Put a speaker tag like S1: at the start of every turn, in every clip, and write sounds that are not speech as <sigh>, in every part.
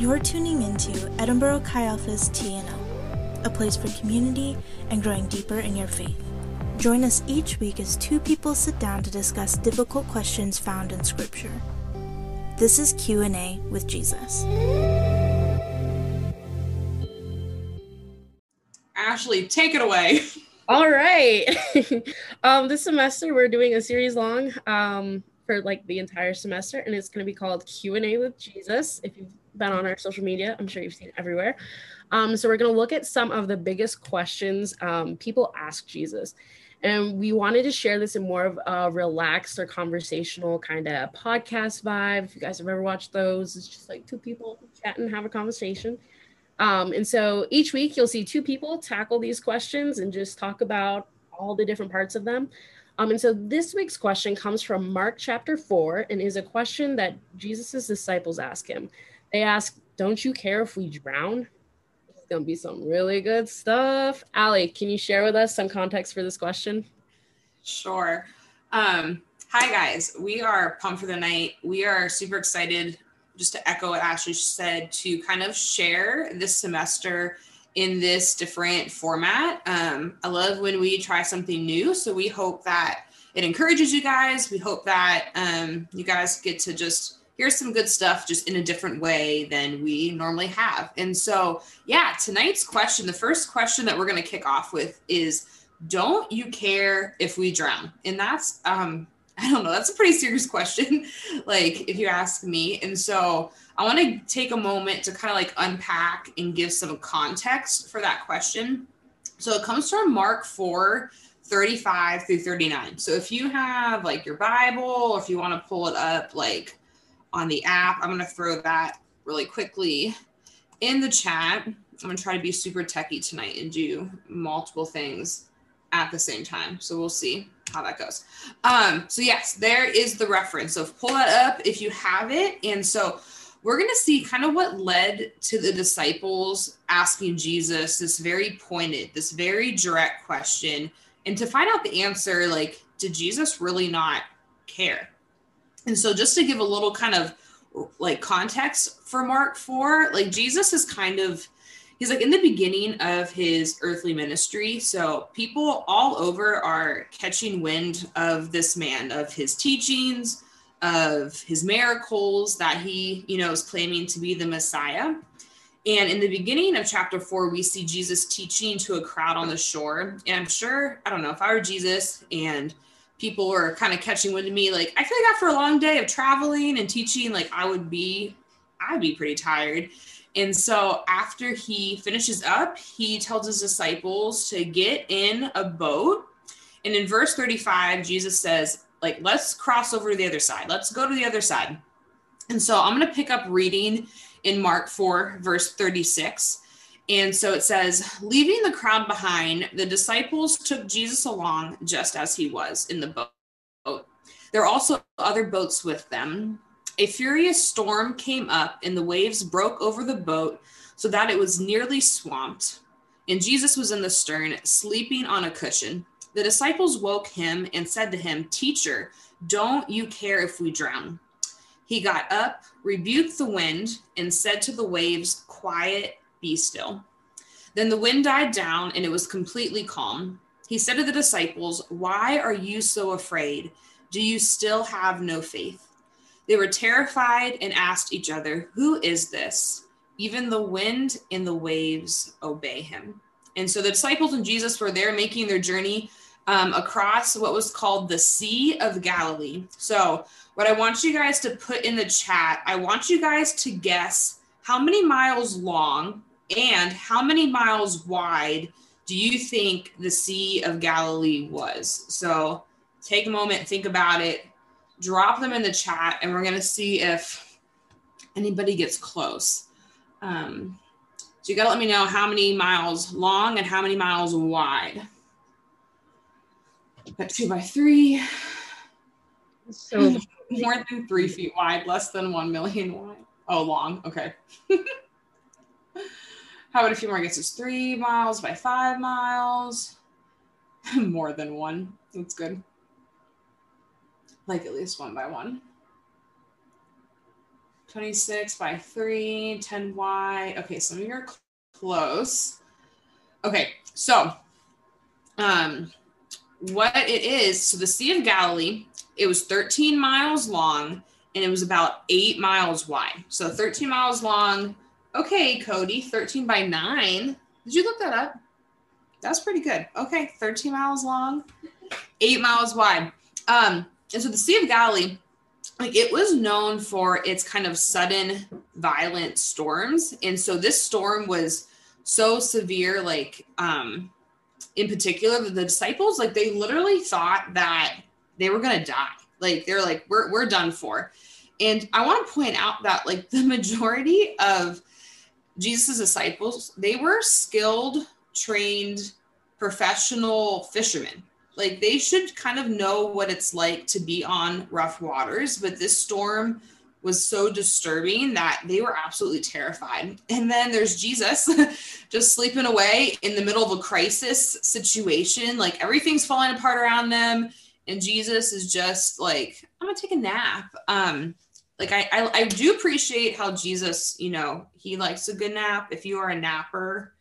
S1: You're tuning into Edinburgh Chi Alpha's TNO, a place for community and growing deeper in your faith. Join us each week as two people sit down to discuss difficult questions found in Scripture. This is Q&A with Jesus.
S2: Ashley, take it away. <laughs>
S3: All right. <laughs> um, this semester we're doing a series long um, for like the entire semester, and it's going to be called Q and A with Jesus. If you've been on our social media, I'm sure you've seen it everywhere. Um, so we're going to look at some of the biggest questions um, people ask Jesus. And we wanted to share this in more of a relaxed or conversational kind of podcast vibe. If you guys have ever watched those, it's just like two people chat and have a conversation. Um, and so each week you'll see two people tackle these questions and just talk about all the different parts of them. Um, and so this week's question comes from Mark chapter 4 and is a question that Jesus' disciples ask him. They ask, Don't you care if we drown? It's to be some really good stuff. Allie, can you share with us some context for this question?
S2: Sure. Um, hi, guys. We are pumped for the night. We are super excited just to echo what Ashley said, to kind of share this semester in this different format. Um, I love when we try something new. So we hope that it encourages you guys. We hope that um, you guys get to just hear some good stuff just in a different way than we normally have. And so, yeah, tonight's question, the first question that we're going to kick off with is Don't you care if we drown? And that's, um, I don't know. That's a pretty serious question, <laughs> like if you ask me. And so I want to take a moment to kind of like unpack and give some context for that question. So it comes from Mark 4 35 through 39. So if you have like your Bible, or if you want to pull it up like on the app, I'm going to throw that really quickly in the chat. I'm going to try to be super techie tonight and do multiple things at the same time. So we'll see how that goes. Um, so yes, there is the reference. So pull that up if you have it. And so we're going to see kind of what led to the disciples asking Jesus this very pointed, this very direct question. And to find out the answer, like, did Jesus really not care? And so just to give a little kind of like context for Mark 4, like Jesus is kind of he's like in the beginning of his earthly ministry. So people all over are catching wind of this man, of his teachings, of his miracles that he, you know, is claiming to be the Messiah. And in the beginning of chapter four, we see Jesus teaching to a crowd on the shore. And I'm sure, I don't know, if I were Jesus and people were kind of catching wind of me, like I feel like after a long day of traveling and teaching, like I would be, I'd be pretty tired. And so after he finishes up, he tells his disciples to get in a boat. And in verse 35, Jesus says, like, let's cross over to the other side. Let's go to the other side. And so I'm going to pick up reading in Mark 4, verse 36. And so it says, leaving the crowd behind, the disciples took Jesus along just as he was in the boat. There are also other boats with them. A furious storm came up, and the waves broke over the boat so that it was nearly swamped. And Jesus was in the stern, sleeping on a cushion. The disciples woke him and said to him, Teacher, don't you care if we drown? He got up, rebuked the wind, and said to the waves, Quiet, be still. Then the wind died down, and it was completely calm. He said to the disciples, Why are you so afraid? Do you still have no faith? They were terrified and asked each other, Who is this? Even the wind and the waves obey him. And so the disciples and Jesus were there making their journey um, across what was called the Sea of Galilee. So, what I want you guys to put in the chat, I want you guys to guess how many miles long and how many miles wide do you think the Sea of Galilee was? So, take a moment, think about it drop them in the chat and we're going to see if anybody gets close. Um, so you got to let me know how many miles long and how many miles wide. Got two by three. So <laughs> more than three feet wide, less than one million wide. Oh, long. Okay. <laughs> how about a few more guesses? Three miles by five miles. <laughs> more than one. That's good like at least one by one. 26 by 3, 10y. Okay, so you're close. Okay, so um, what it is, so the Sea of Galilee, it was 13 miles long and it was about eight miles wide. So 13 miles long. Okay, Cody, 13 by 9. Did you look that up? That's pretty good. Okay, 13 miles long, eight miles wide. Um, and so the Sea of Galilee, like it was known for its kind of sudden violent storms. And so this storm was so severe, like um in particular, the disciples, like they literally thought that they were gonna die. Like they're like, we're we're done for. And I want to point out that like <laughs> the majority of Jesus' disciples, they were skilled, trained, professional fishermen. Like they should kind of know what it's like to be on rough waters, but this storm was so disturbing that they were absolutely terrified. And then there's Jesus <laughs> just sleeping away in the middle of a crisis situation. Like everything's falling apart around them. And Jesus is just like, I'm gonna take a nap. Um, like I, I, I do appreciate how Jesus, you know, he likes a good nap. If you are a napper,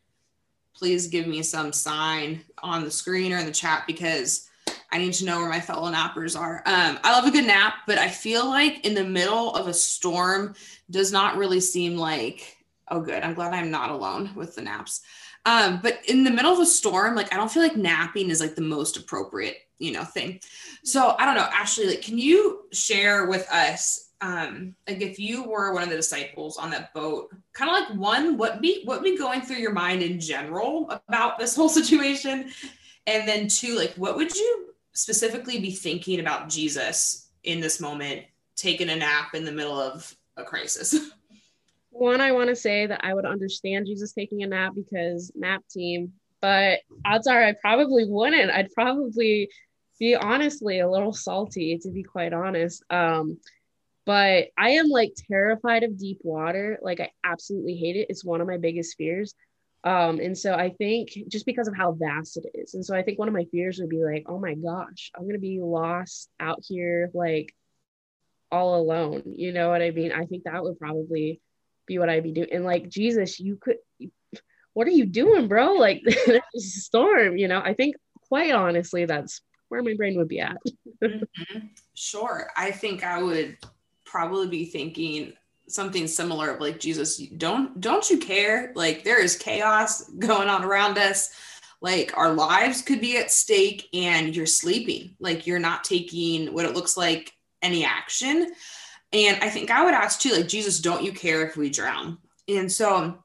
S2: please give me some sign on the screen or in the chat because I need to know where my fellow nappers are. Um, I love a good nap, but I feel like in the middle of a storm does not really seem like, oh, good. I'm glad I'm not alone with the naps. Um, but in the middle of a storm, like I don't feel like napping is like the most appropriate, you know, thing. So I don't know, Ashley, like, can you share with us um like if you were one of the disciples on that boat kind of like one what be what be going through your mind in general about this whole <laughs> situation? And then two like what would you specifically be thinking about jesus in this moment taking a nap in the middle of a crisis? <laughs>
S3: One i want to say that i would understand jesus taking a nap because nap team but odds are i probably wouldn't. I'd probably be honestly a little salty to be quite honest. Um but I am like terrified of deep water. Like I absolutely hate it. It's one of my biggest fears. Um, and so I think just because of how vast it is. And so I think one of my fears would be like, oh my gosh, I'm gonna be lost out here like all alone. You know what I mean? I think that would probably be what I'd be doing. And like Jesus, you could what are you doing, bro? Like <laughs> there's a storm, you know. I think quite honestly, that's where my brain would be at. <laughs>
S2: mm-hmm. Sure. I think I would probably be thinking something similar of like jesus don't don't you care? Like there is chaos going on around us. Like our lives could be at stake and you're sleeping. Like you're not taking what it looks like any action. And i think i would ask too like jesus don't you care if we drown? And so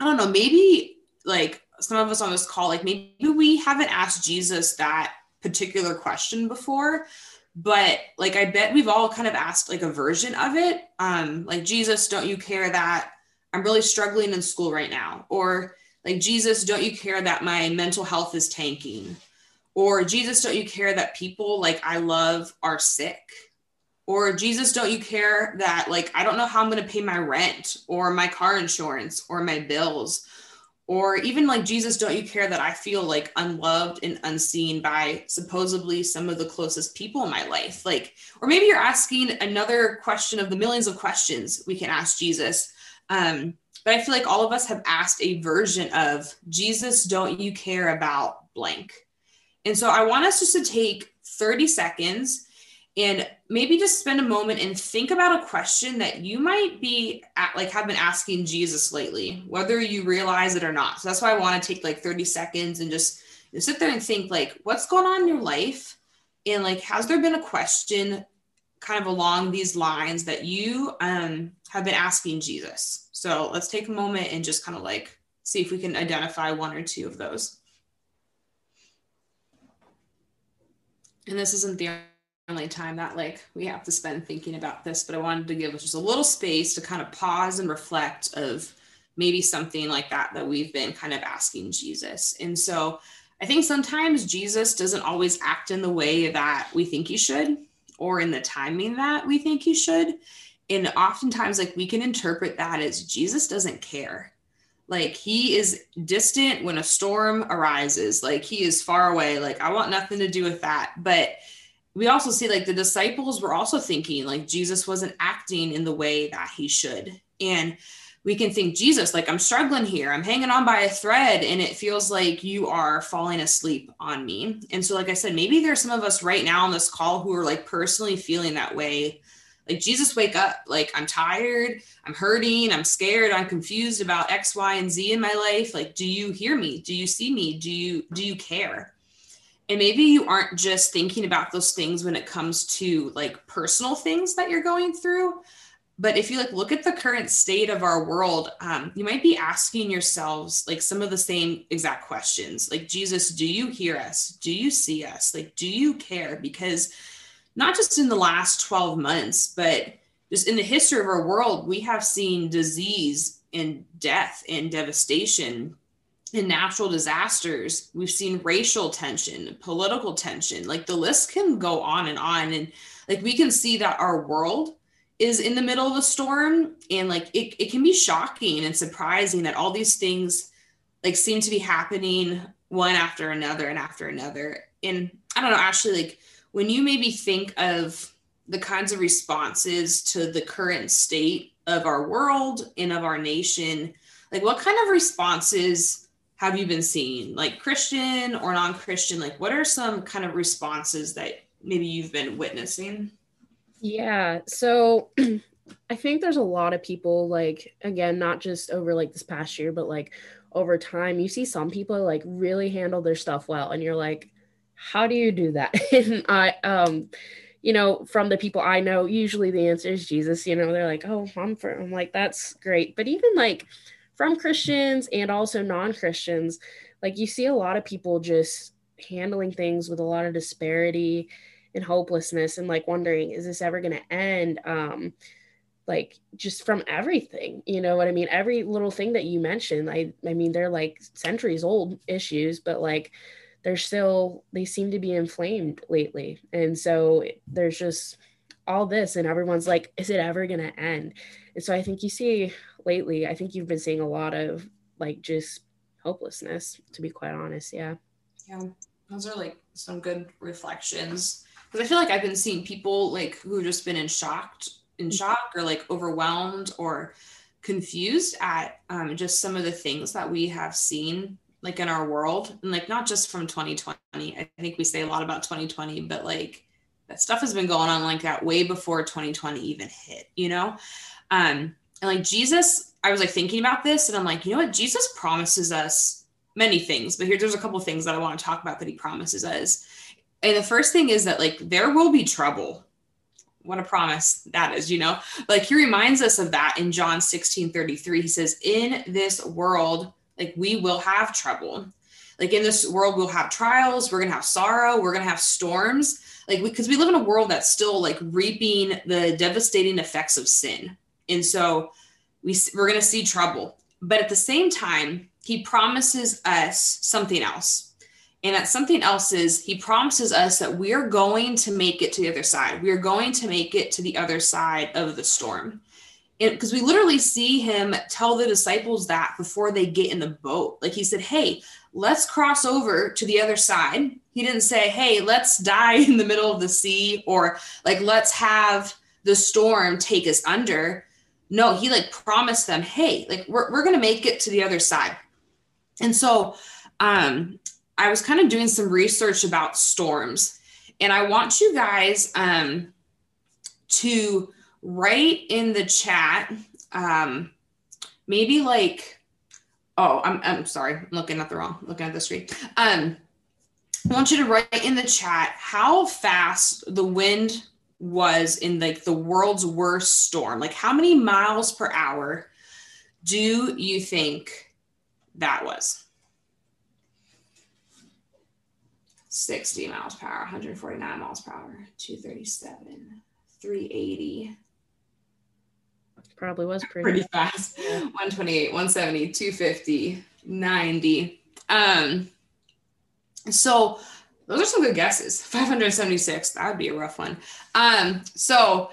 S2: i don't know maybe like some of us on this call like maybe we haven't asked jesus that particular question before but like i bet we've all kind of asked like a version of it. Um like jesus don't you care that i'm really struggling in school right now? Or like jesus don't you care that my mental health is tanking? Or jesus don't you care that people like i love are sick? Or jesus don't you care that like i don't know how i'm going to pay my rent or my car insurance or my bills or even like Jesus, don't you care that I feel like unloved and unseen by supposedly some of the closest people in my life? Like, or maybe you're asking another question of the millions of questions we can ask Jesus. Um, but I feel like all of us have asked a version of Jesus, don't you care about blank? And so I want us just to take 30 seconds and maybe just spend a moment and think about a question that you might be at, like have been asking Jesus lately, whether you realize it or not. So that's why I want to take like 30 seconds and just you know, sit there and think like what's going on in your life and like has there been a question kind of along these lines that you um, have been asking Jesus. So let's take a moment and just kind of like see if we can identify one or two of those. And this isn't the only time that like we have to spend thinking about this, but I wanted to give us just a little space to kind of pause and reflect of maybe something like that that we've been kind of asking Jesus. And so I think sometimes Jesus doesn't always act in the way that we think he should or in the timing that we think he should. And oftentimes like we can interpret that as Jesus doesn't care. Like he is distant when a storm arises, like he is far away, like I want nothing to do with that. But we also see like the disciples were also thinking like Jesus wasn't acting in the way that he should. And we can think, Jesus, like I'm struggling here. I'm hanging on by a thread and it feels like you are falling asleep on me. And so, like I said, maybe there's some of us right now on this call who are like personally feeling that way. Like, Jesus, wake up. Like, I'm tired. I'm hurting. I'm scared. I'm confused about X, Y, and Z in my life. Like, do you hear me? Do you see me? Do you, do you care? And maybe you aren't just thinking about those things when it comes to like personal things that you're going through, but if you like look at the current state of our world um, you might be asking yourselves like some of the same exact questions like jesus do you hear us? Do you see us? Like do you care? Because not just in the last 12 months but just in the history of our world we have seen disease and death and devastation and natural disasters. We've seen racial tension political tension like the list can go on and on and like we can see that our world is in the middle of a storm and like it, it can be shocking and surprising that all these things like seem to be happening one after another and after another. And i don't know actually like when you maybe think of the kinds of responses to the current state of our world and of our nation like what kind of responses have you been seeing like christian or non-christian like what are some kind of responses that maybe you've been witnessing
S3: yeah. So <clears throat> I think there's a lot of people like again, not just over like this past year, but like over time, you see some people like really handle their stuff well, and you're like, how do you do that? <laughs> and I um you know, from the people I know, usually the answer is Jesus. You know, they're like, oh, I'm for I'm like, that's great. But even like from Christians and also non-Christians, like you see a lot of people just handling things with a lot of disparity and hopelessness and like wondering is this ever going to end? Um like just from everything you know what i mean? Every little thing that you mentioned i i mean they're like centuries old issues but like they're still they seem to be inflamed lately. And so there's just all this and everyone's like is it ever going to end? And so i think you see lately i think you've been seeing a lot of like just hopelessness to be quite honest yeah
S2: yeah those are like some good reflections because I feel like I've been seeing people like who just been in shocked, in mm-hmm. shock, or like overwhelmed or confused at um, just some of the things that we have seen like in our world, and like not just from 2020. I think we say a lot about 2020, but like that stuff has been going on like that way before 2020 even hit, you know. Um, and like Jesus, I was like thinking about this, and I'm like, you know what? Jesus promises us many things, but here there's a couple things that I want to talk about that he promises us. And the first thing is that like there will be trouble. What a promise that is, you know? Like he reminds us of that in John 16 33. He says, In this world, like we will have trouble. Like in this world, we'll have trials, we're gonna have sorrow, we're gonna have storms. Like because we, we live in a world that's still like reaping the devastating effects of sin. And so we, we're gonna see trouble. But at the same time, he promises us something else and that something else is he promises us that we're going to make it to the other side. We're going to make it to the other side of the storm. Because we literally see him tell the disciples that before they get in the boat. Like he said, Hey, let's cross over to the other side. He didn't say, Hey, let's die <laughs> in the middle of the sea or like, let's have the storm take us under. No, he like promised them, Hey, like we're, we're going to make it to the other side. And so, um, I was kind of doing some research about storms, and I want you guys um, to write in the chat, um, maybe like, oh, I'm, I'm sorry, I'm looking at the wrong, looking at the screen. Um, I want you to write in the chat how fast the wind was in like the world's worst storm. Like, how many miles per hour do you think that was? 60 miles per hour, 149 miles per hour, 237, 380.
S3: Probably was pretty,
S2: pretty fast. 128, 170, 250, 90. Um, so those are some good guesses. 576, that would be a rough one. Um, so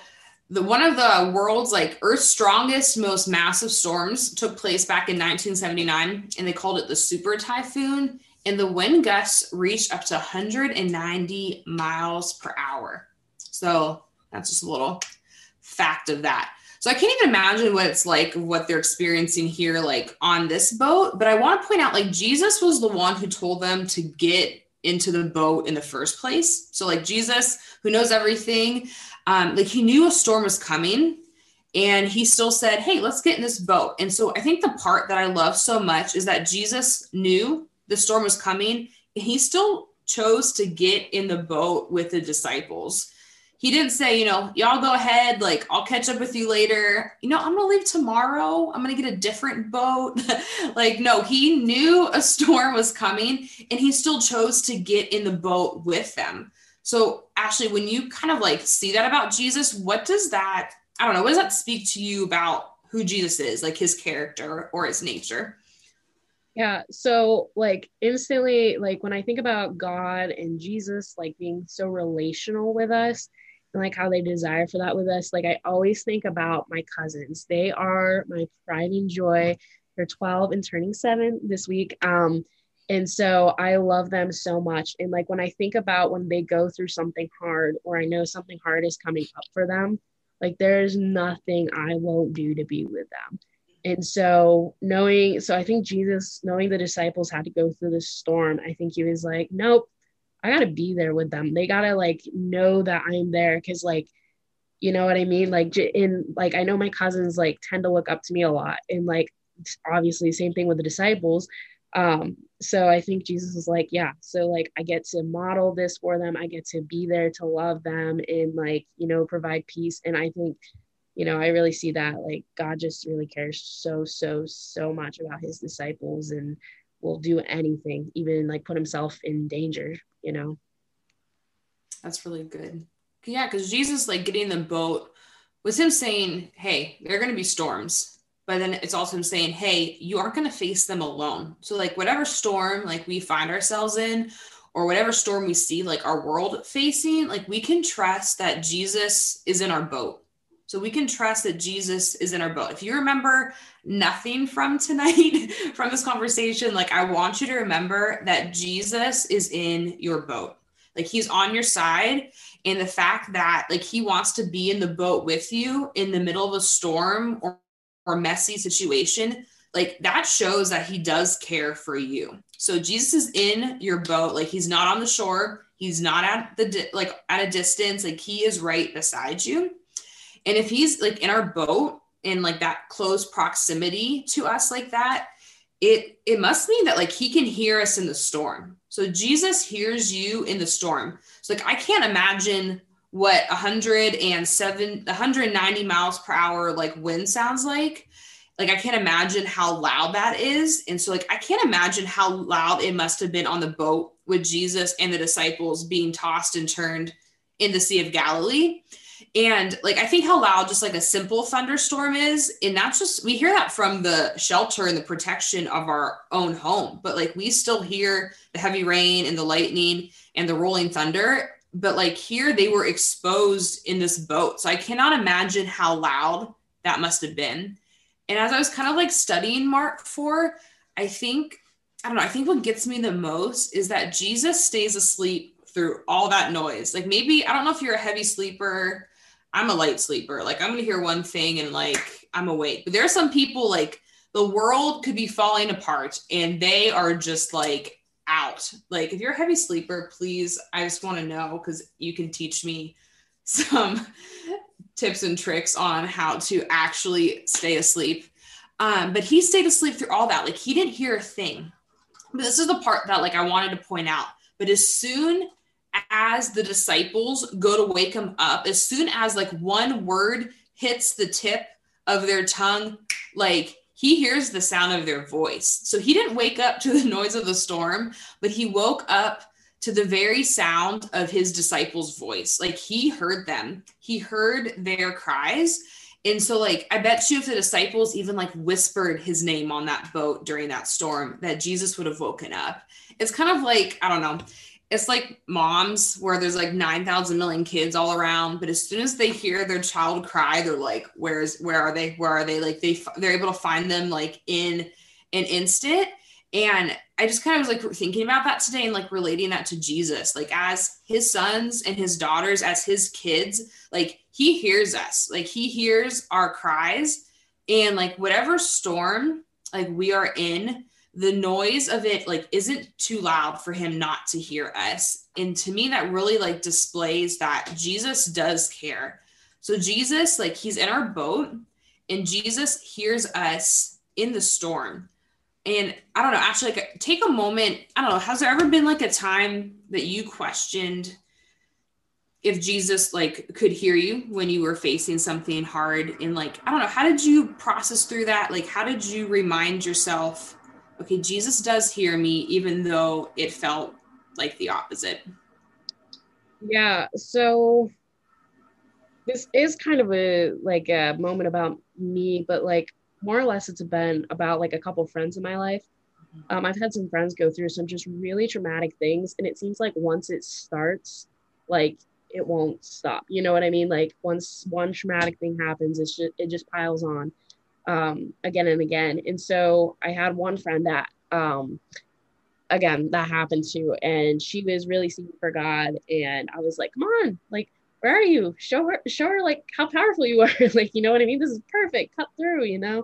S2: the one of the world's like Earth's strongest, most massive storms took place back in 1979, and they called it the super typhoon and the wind gusts reached up to 190 miles per hour. So that's just a little fact of that. So I can't even imagine what it's like, what they're experiencing here, like on this boat. But I want to point out, like, Jesus was the one who told them to get into the boat in the first place. So, like, Jesus, who knows everything, um, like, he knew a storm was coming and he still said, Hey, let's get in this boat. And so I think the part that I love so much is that Jesus knew the storm was coming and he still chose to get in the boat with the disciples he didn't say, you know, y'all go ahead, like I'll catch up with you later. You know, I'm gonna leave tomorrow. I'm gonna get a different boat. <laughs> like, no, he knew a storm was coming and he still chose to get in the boat with them. So, Ashley, when you kind of like see that about Jesus, what does that, I don't know, what does that speak to you about who Jesus is, like his character or his nature?
S3: Yeah. So, like, instantly, like, when I think about God and Jesus, like, being so relational with us, like how they desire for that with us. Like I always think about my cousins. They are my pride and joy. They're 12 and turning seven this week. Um, and so I love them so much. And like when I think about when they go through something hard or I know something hard is coming up for them, like there's nothing I won't do to be with them. And so knowing, so I think Jesus, knowing the disciples had to go through this storm, I think he was like, nope, I gotta be there with them. They gotta like know that I'm there because like you know what I mean? Like in like I know my cousins like tend to look up to me a lot and like obviously same thing with the disciples. Um, so I think Jesus is like, yeah, so like I get to model this for them, I get to be there to love them and like, you know, provide peace. And I think, you know, I really see that like God just really cares so, so, so much about his disciples and will do anything, even like put himself in danger you know?
S2: That's really good. Yeah because jesus like getting the boat was him saying hey there are going to be storms but then it's also him saying hey you aren't going to face them alone. So like whatever storm like we find ourselves in or whatever storm we see like our world facing like we can trust that jesus is in our boat so we can trust that Jesus is in our boat. If you remember nothing from tonight, <laughs> from this conversation, like I want you to remember that Jesus is in your boat. Like he's on your side. And the fact that like he wants to be in the boat with you in the middle of a storm or, or messy situation, like that shows that he does care for you. So Jesus is in your boat. Like he's not on the shore. He's not at the like at a distance. Like he is right beside you and if he's like in our boat in like that close proximity to us like that, it it must mean that like he can hear us in the storm. So Jesus hears you in the storm. So like I can't imagine what 107 190 miles per hour like wind sounds like like i can't imagine how loud that is and so like i can't imagine how loud it must have been on the boat with jesus and the disciples being tossed and turned in the sea of galilee and like I think how loud just like a simple thunderstorm is, and that's just we hear that from the shelter and the protection of our own home, but like we still hear the heavy rain and the lightning and the rolling thunder. But like here, they were exposed in this boat. So I cannot imagine how loud that must have been. And as I was kind of like studying Mark 4, I think, I don't know, I think what gets me the most is that Jesus stays asleep through all that noise. Like maybe, I don't know if you're a heavy sleeper I'm a light sleeper. Like I'm gonna hear one thing and like I'm awake. But there are some people like the world could be falling apart and they are just like out. Like if you're a heavy sleeper, please, I just want to know because you can teach me <laughs> some tips and tricks on how to actually stay asleep. Um, but he stayed asleep through all that. Like he didn't hear a thing. But this is the part that like I wanted to point out. But as soon as the disciples go to wake him up, as soon as like one word hits the tip of their tongue, like he hears the sound of their voice. So he didn't wake up to the <laughs> noise of the storm, but he woke up to the very sound of his disciples' voice. Like he heard them, he heard their cries. And so, like, I bet you if the disciples even like whispered his name on that boat during that storm, that Jesus would have woken up. It's kind of like, I don't know, it's like moms where there's like 9,000 million kids all around, but as soon as they hear their child cry, they're like, where's, where are they? Where are they? Like they, they're able to find them like in an instant. And I just kind of was like thinking about that today and like relating that to Jesus, like as his sons and his daughters, as his kids, like he hears us, like he hears our cries. And like whatever storm like we are in, the noise of it like isn't too loud for him not to hear us. And to me, that really like displays that Jesus does care. So Jesus, like he's in our boat and Jesus hears us in the storm and I don't know, actually, like, take a moment. I don't know. Has there ever been like a time that you questioned if Jesus like could hear you when you were facing something hard? And like, I don't know, how did you process through that? Like, how did you remind yourself, okay, Jesus does hear me, even though it felt like the opposite?
S3: Yeah. So this is kind of a like a moment about me, but like more or less it's been about like a couple friends in my life mm-hmm. um, i've had some friends go through some just really traumatic things and it seems like once it starts like it won't stop you know what i mean like once one traumatic thing happens it's just it just piles on um, again and again and so i had one friend that um, again that happened to and she was really seeking for god and i was like come on like where are you? Show her, show her like how powerful you <laughs> are. like, you know what I mean? This is perfect. Cut through, you know?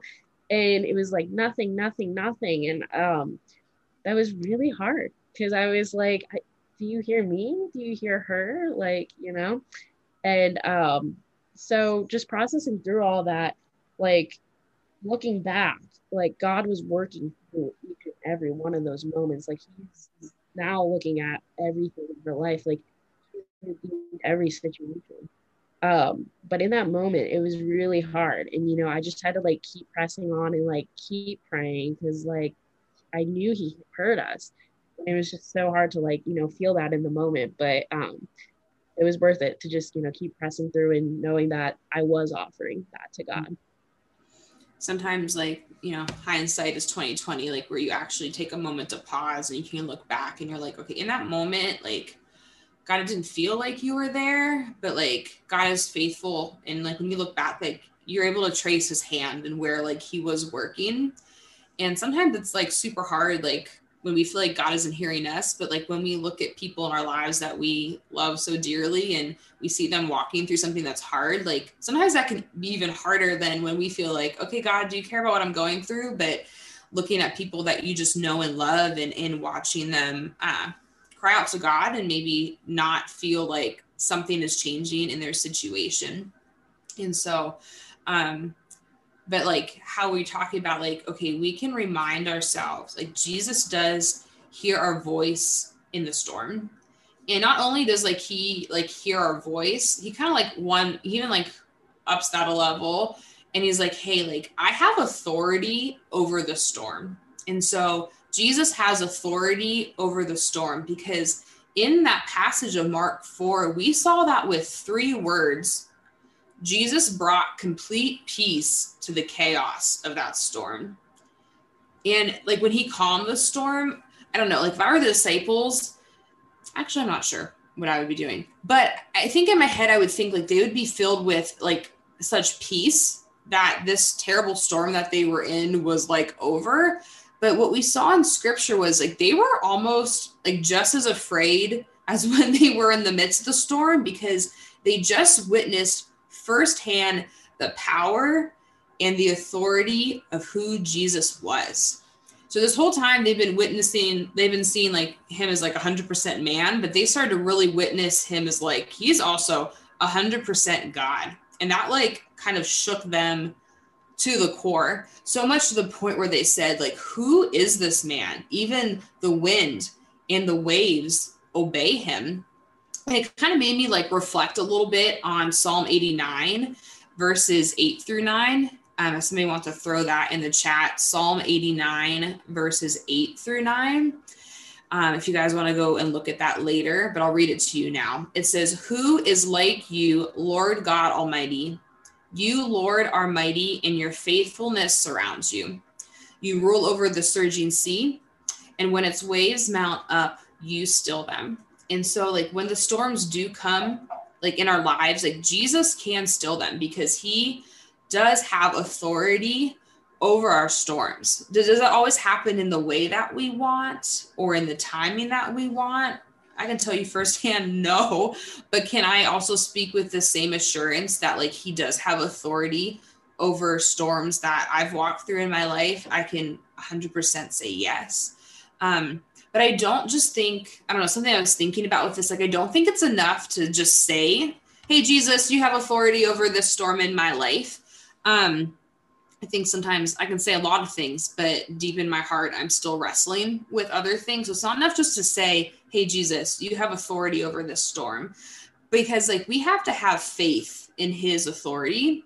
S3: And it was like nothing, nothing, nothing. And um, that was really hard because I was like, I, do you hear me? Do you hear her? Like, you know? And um, so just processing through all that, like looking back, like God was working through each and every one of those moments. Like he's now looking at everything in her life. Like every situation. Um, but in that moment, it was really hard. And, you know, I just had to like keep pressing on and like keep praying because like I knew he heard us. And it was just so hard to like, you know, feel that in the moment. But um, it was worth it to just, you know, keep pressing through and knowing that I was offering that to God.
S2: Sometimes like, you know, hindsight is 2020, like where you actually take a moment to pause and you can look back and you're like, okay, in that moment, like God, it didn't feel like you were there, but like God is faithful. And like when you look back, like you're able to trace his hand and where like he was working. And sometimes it's like super hard, like when we feel like God isn't hearing us, but like when we look at people in our lives that we love so dearly and we see them walking through something that's hard, like sometimes that can be even harder than when we feel like, okay, God, do you care about what I'm going through? But looking at people that you just know and love and, and watching them uh, cry out to God and maybe not feel like something is changing in their situation. And so, um, but like how we talking about like, okay, we can remind ourselves like Jesus does hear our voice in the storm. And not only does like he like hear our voice, he kind of like one even like ups that a level and he's like, hey, like I have authority over the storm. And so Jesus has authority over the storm because in that passage of Mark 4, we saw that with three words, Jesus brought complete peace to the chaos of that storm. And like when he calmed the storm, I don't know, like if I were the disciples, actually, I'm not sure what I would be doing. But I think in my head, I would think like they would be filled with like such peace that this terrible storm that they were in was like over but what we saw in scripture was like they were almost like just as afraid as <laughs> when they were in the midst of the storm because they just witnessed firsthand the power and the authority of who Jesus was. So this whole time they've been witnessing, they've been seeing like him as like 100% man, but they started to really witness him as like he's also 100% God. And that like kind of shook them to the core, so much to the point where they said, like, who is this man? Even the wind and the waves obey him. It kind of made me like reflect a little bit on Psalm 89, verses 8 through 9. Um, if somebody wants to throw that in the chat, Psalm 89, verses 8 through 9. Um, if you guys want to go and look at that later, but I'll read it to you now. It says, Who is like you, Lord God Almighty? You, Lord, are mighty, and your faithfulness surrounds you. You rule over the surging sea, and when its waves mount up, you still them. And so, like, when the storms do come, like in our lives, like Jesus can still them because he does have authority over our storms. Does, does it always happen in the way that we want or in the timing that we want? I can tell you firsthand, <laughs> no. But can I also speak with the same assurance that like he does have authority over storms that I've walked through in my life? I can 100% say yes. Um, but I don't just think, I don't know, something I was thinking about with this, like, I don't think it's enough to just say, hey, Jesus, you have authority over this storm in my life. Um, I think sometimes I can say a lot of things, but deep in my heart, I'm still wrestling with other things. So it's not enough just to say, Hey, Jesus, you have authority over this storm. Because, like, we have to have faith in his authority.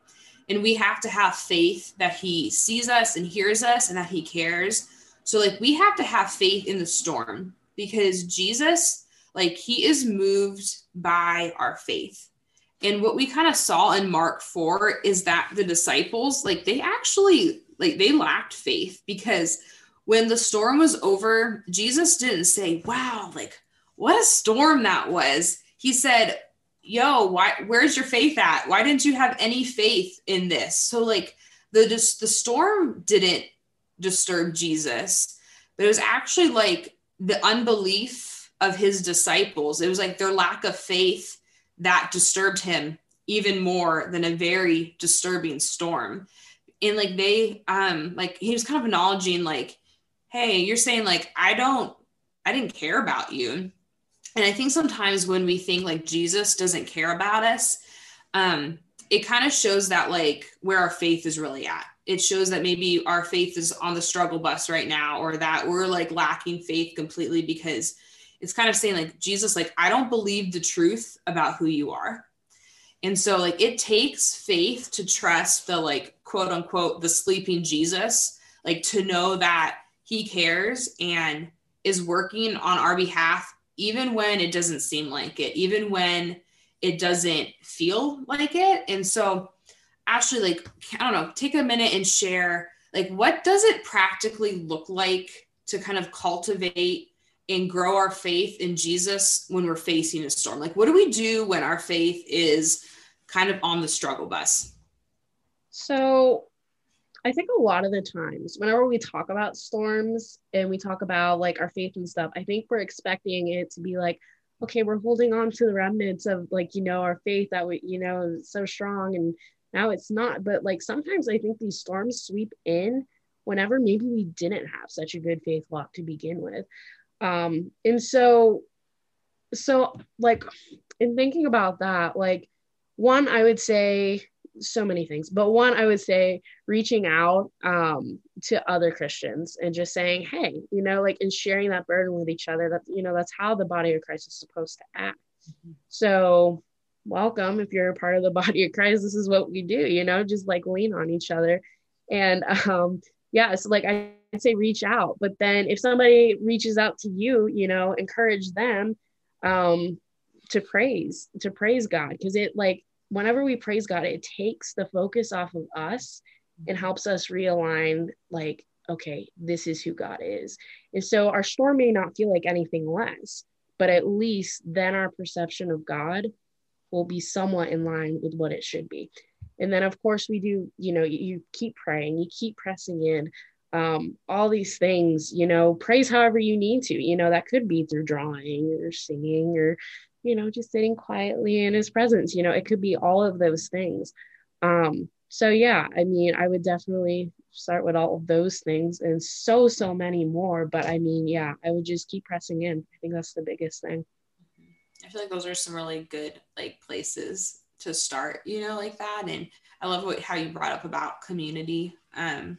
S2: And we have to have faith that he sees us and hears us and that he cares. So, like, we have to have faith in the storm because Jesus, like, he is moved by our faith and what we kind of saw in Mark 4 is that the disciples, like they actually like they lacked faith because when the storm was over, Jesus didn't say, "Wow, like what a storm that was." He said, "Yo, why where's your faith at? Why didn't you have any faith in this?" So like the just the storm didn't disturb Jesus, but it was actually like the unbelief of his disciples. It was like their lack of faith that disturbed him even more than a very disturbing storm. And like they um like he was kind of acknowledging like hey you're saying like i don't i didn't care about you. And i think sometimes when we think like jesus doesn't care about us um it kind of shows that like where our faith is really at it shows that maybe our faith is on the struggle bus right now or that we're like lacking faith completely because it's kind of saying like jesus like i don't believe the truth about who you are. And so like it takes faith to trust the like quote unquote the sleeping jesus like to know that he cares and is working on our behalf even when it doesn't seem like it even when it doesn't feel like it. And so actually like i don't know take a minute and share like what does it practically look like to kind of cultivate and grow our faith in Jesus when we're facing a storm? Like, what do we do when our faith is kind of on the struggle bus?
S3: So, I think a lot of the times, whenever we talk about storms and we talk about like our faith and stuff, I think we're expecting it to be like, okay, we're holding on to the remnants of like, you know, our faith that we, you know, is so strong. And now it's not. But like sometimes I think these storms sweep in whenever maybe we didn't have such a good faith walk to begin with um and so so like in thinking about that like one i would say so many things but one i would say reaching out um to other christians and just saying hey you know like and sharing that burden with each other that you know that's how the body of christ is supposed to act mm-hmm. so welcome if you're a part of the <laughs> body of christ this is what we do you know just like lean on each other and <laughs> um yeah so like i I'd say reach out. But then if somebody reaches out to you, you know, encourage them um, to praise, to praise God. Because it like whenever we praise God, it takes the focus off of us and helps us realign like, okay, this is who God is. And so our storm may not feel like anything less, but at least then our perception of God will be somewhat in line with what it should be. And then, of course, we do, you know, you, you keep praying, you keep pressing in um, all these things, you know, praise however you need to, you know, that could be through drawing or singing or, you know, just sitting quietly in his presence, you know, it could be all of those things. Um, so yeah, I mean, I would definitely start with all of those things and so, so many more. But I mean, yeah, I would just keep pressing in. I think that's the biggest thing.
S2: I feel like those are some really good like places to start, you know, like that. And I love what how you brought up about community. Um,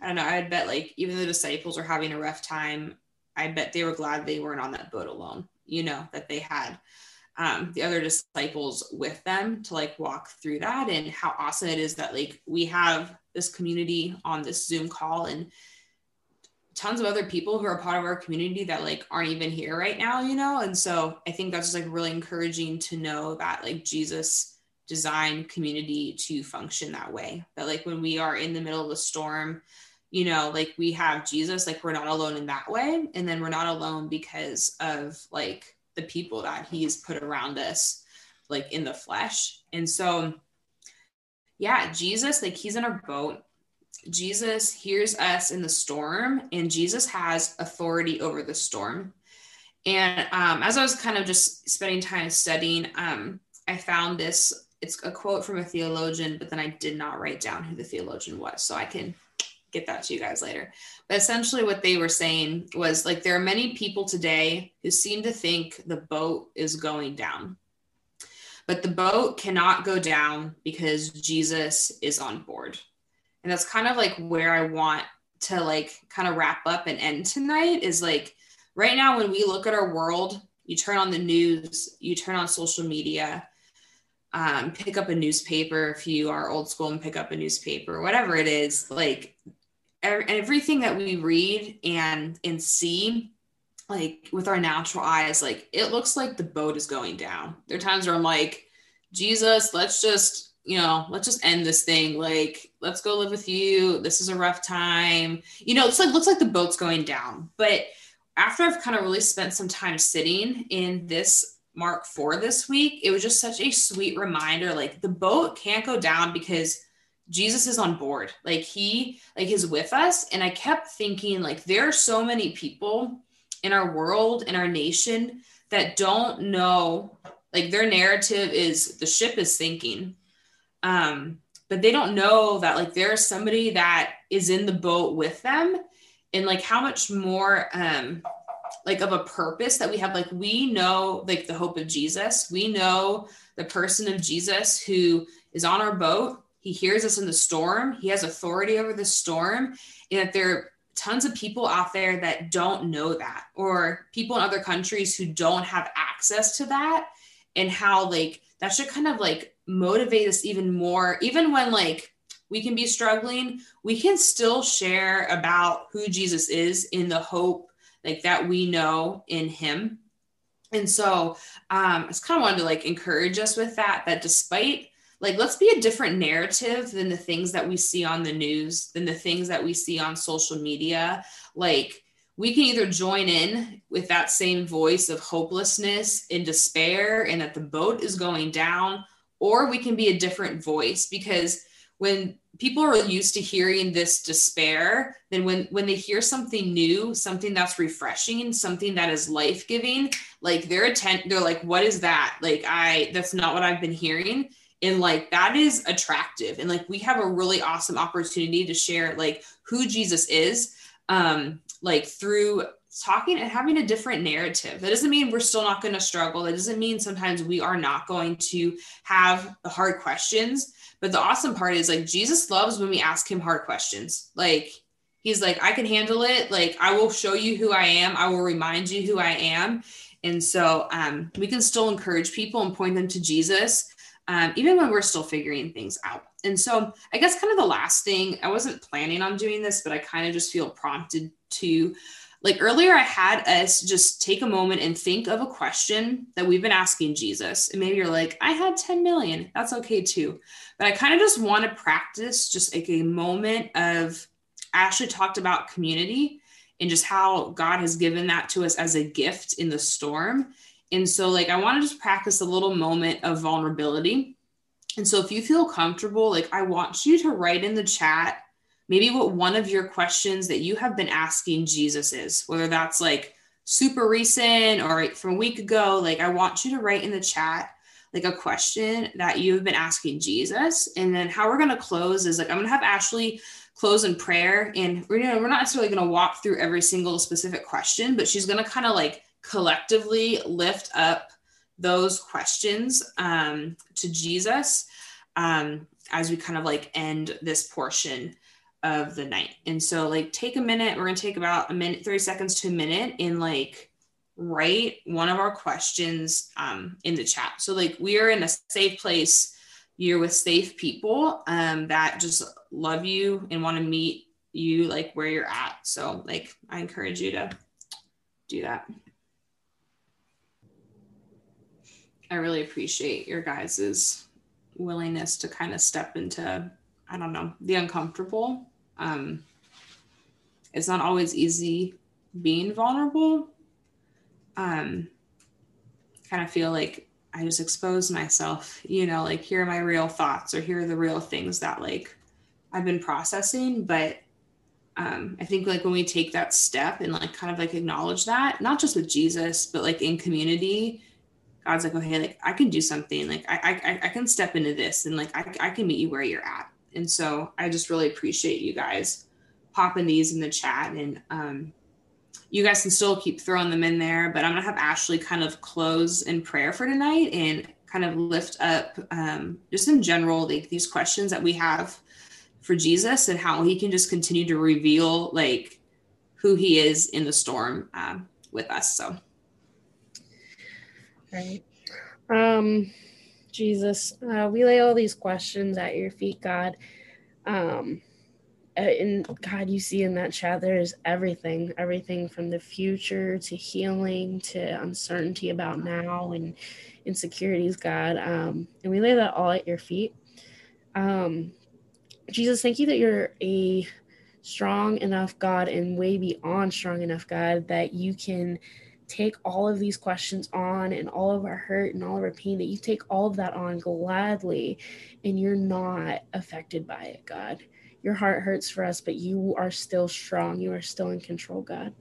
S2: I don't know. I'd bet like even the disciples are having a rough time. I bet they were glad they weren't on that boat alone, you know, that they had um, the other disciples with them to like walk through that and how awesome it is that like we have this community on this Zoom call and tons of other people who are part of our community that like aren't even here right now, you know? And so I think that's just like really encouraging to know that like Jesus designed community to function that way. That like when we are in the middle of a storm, you know, like we have Jesus, like we're not alone in that way. And then we're not alone because of like the people that he's put around us, like in the flesh. And so, yeah, Jesus, like he's in our boat. Jesus hears us in the storm, and Jesus has authority over the storm. And um, as I was kind of just spending time studying, um, I found this. It's a quote from a theologian, but then I did not write down who the theologian was. So I can get that to you guys later. But essentially, what they were saying was like there are many people today who seem to think the boat is going down. But the boat cannot go down because Jesus is on board. And that's kind of like where I want to like kind of wrap up and end tonight is like right now when we look at our world, you turn on the news, you turn on social media, um, pick up a newspaper if you are old school and pick up a newspaper, whatever it is, like everything that we read and and see like with our natural eyes like it looks like the boat is going down. There are times where i'm like jesus let's just you know let's just end this thing. Like let's go live with you. This is a rough time. You know it's like looks like the boat's going down. But after i've kind of really spent some time sitting in this mark 4 this week it was just such a sweet reminder like the boat can't go down because Jesus is on board. Like he like is with us. And I kept thinking like there are so many people in our world in our nation that don't know like their narrative is the ship is sinking. Um but they don't know that like there's somebody that is in the boat with them and like how much more um like of a purpose that we have like we know like the hope of Jesus. We know the person of Jesus who is on our boat he hears us in the storm. He has authority over the storm. And that there are tons of people out there that don't know that, or people in other countries who don't have access to that, and how like that should kind of like motivate us even more, even when like we can be struggling, we can still share about who Jesus is in the hope like that we know in him. And so um, I just kind of wanted to like encourage us with that, that despite like let's be a different narrative than the things that we see on the news than the things that we see on social media like we can either join in with that same voice of hopelessness and despair and that the boat is going down or we can be a different voice because when people are used to hearing this despair then when when they hear something new something that's refreshing something that is life-giving like their intent they're like what is that? Like i that's not what i've been hearing. And like that is attractive. And like we have a really awesome opportunity to share like who jesus is um like through talking and having a different narrative. That doesn't mean we're still not going to struggle. That doesn't mean sometimes we are not going to have the hard questions. But the awesome part is like jesus loves when we ask him hard questions. Like he's like i can handle it. Like i will show you who i am. I will remind you who i am. And so um, we can still encourage people and point them to jesus um, even when we're still figuring things out. And so, I guess, kind of the last thing, I wasn't planning on doing this, but I kind of just feel prompted to. Like earlier, I had us just take a moment and think of a question that we've been asking Jesus. And maybe you're like, I had 10 million. That's okay too. But I kind of just want to practice just like a moment of, actually talked about community and just how God has given that to us as a gift in the storm. And so, like, I want to just practice a little moment of vulnerability. And so, if you feel comfortable, like, I want you to write in the chat maybe what one of your questions that you have been asking Jesus is, whether that's like super recent or from a week ago. Like, I want you to write in the chat like a question that you've been asking Jesus. And then, how we're going to close is like, I'm going to have Ashley close in prayer and we're, you know, we're not necessarily going to walk through every single specific question but she's going to kind of like collectively lift up those questions um, to Jesus um, as we kind of like end this portion of the night. And so, like, take a minute. We're going to take about a minute, 30 seconds to a minute, and like write one of our questions um, in the chat. So, like, we are in a safe place. You're with safe people um, that just love you and want to meet you like where you're at. So, like, I encourage you to do that. I really appreciate your guys's willingness to kind of step into, I don't know, the uncomfortable. Um, it's not always easy being vulnerable. Um, kind of feel like I just expose myself, you know, like here are my real thoughts or here are the real things that like I've been processing, but um, I think like when we take that step and like kind of like acknowledge that, not just with Jesus, but like in community, God's like, okay, like I can do something. Like I I, I can step into this and like I, I can meet you where you're at. And so I just really appreciate you guys popping these in the chat and um, you guys can still keep throwing them in there, but I'm gonna have Ashley kind of close in prayer for tonight and kind of lift up um, just in general like these questions that we have for Jesus and how he can just continue to reveal like who he is in the storm um, with us. So,
S3: right. Um, Jesus, uh, we lay all these questions at your feet, God. Um, and God, you see in that chat, there's everything, everything from the future to healing to uncertainty about now and insecurities, God. Um, and we lay that all at your feet. Um, Jesus, thank you that you're a strong enough God and way beyond strong enough God that you can take all of these questions on and all of our hurt and all of our pain, that you take all of that on gladly and you're not affected by it, God. Your heart hurts for us, but you are still strong. You are still in control, God.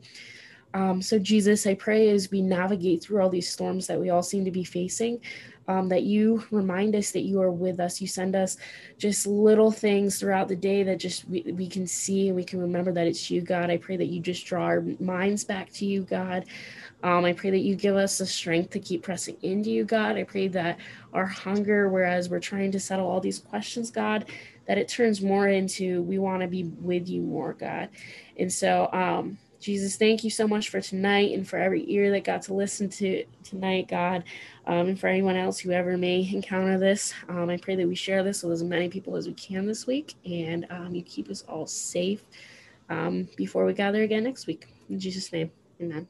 S3: Um, so, Jesus, I pray as we navigate through all these storms that we all seem to be facing, um, that you remind us that you are with us. You send us just little things throughout the day that just we, we can see and we can remember that it's you, God. I pray that you just draw our minds back to you, God. Um, I pray that you give us the strength to keep pressing into you, God. I pray that our hunger, whereas we're trying to settle all these questions, God, that it turns more into we want to be with you more, God. And so, um, Jesus, thank you so much for tonight and for every ear that got to listen to tonight, God, um, and for anyone else who ever may encounter this. Um, I pray that we share this with as many people as we can this week, and um, you keep us all safe um, before we gather again next week. In Jesus' name, amen.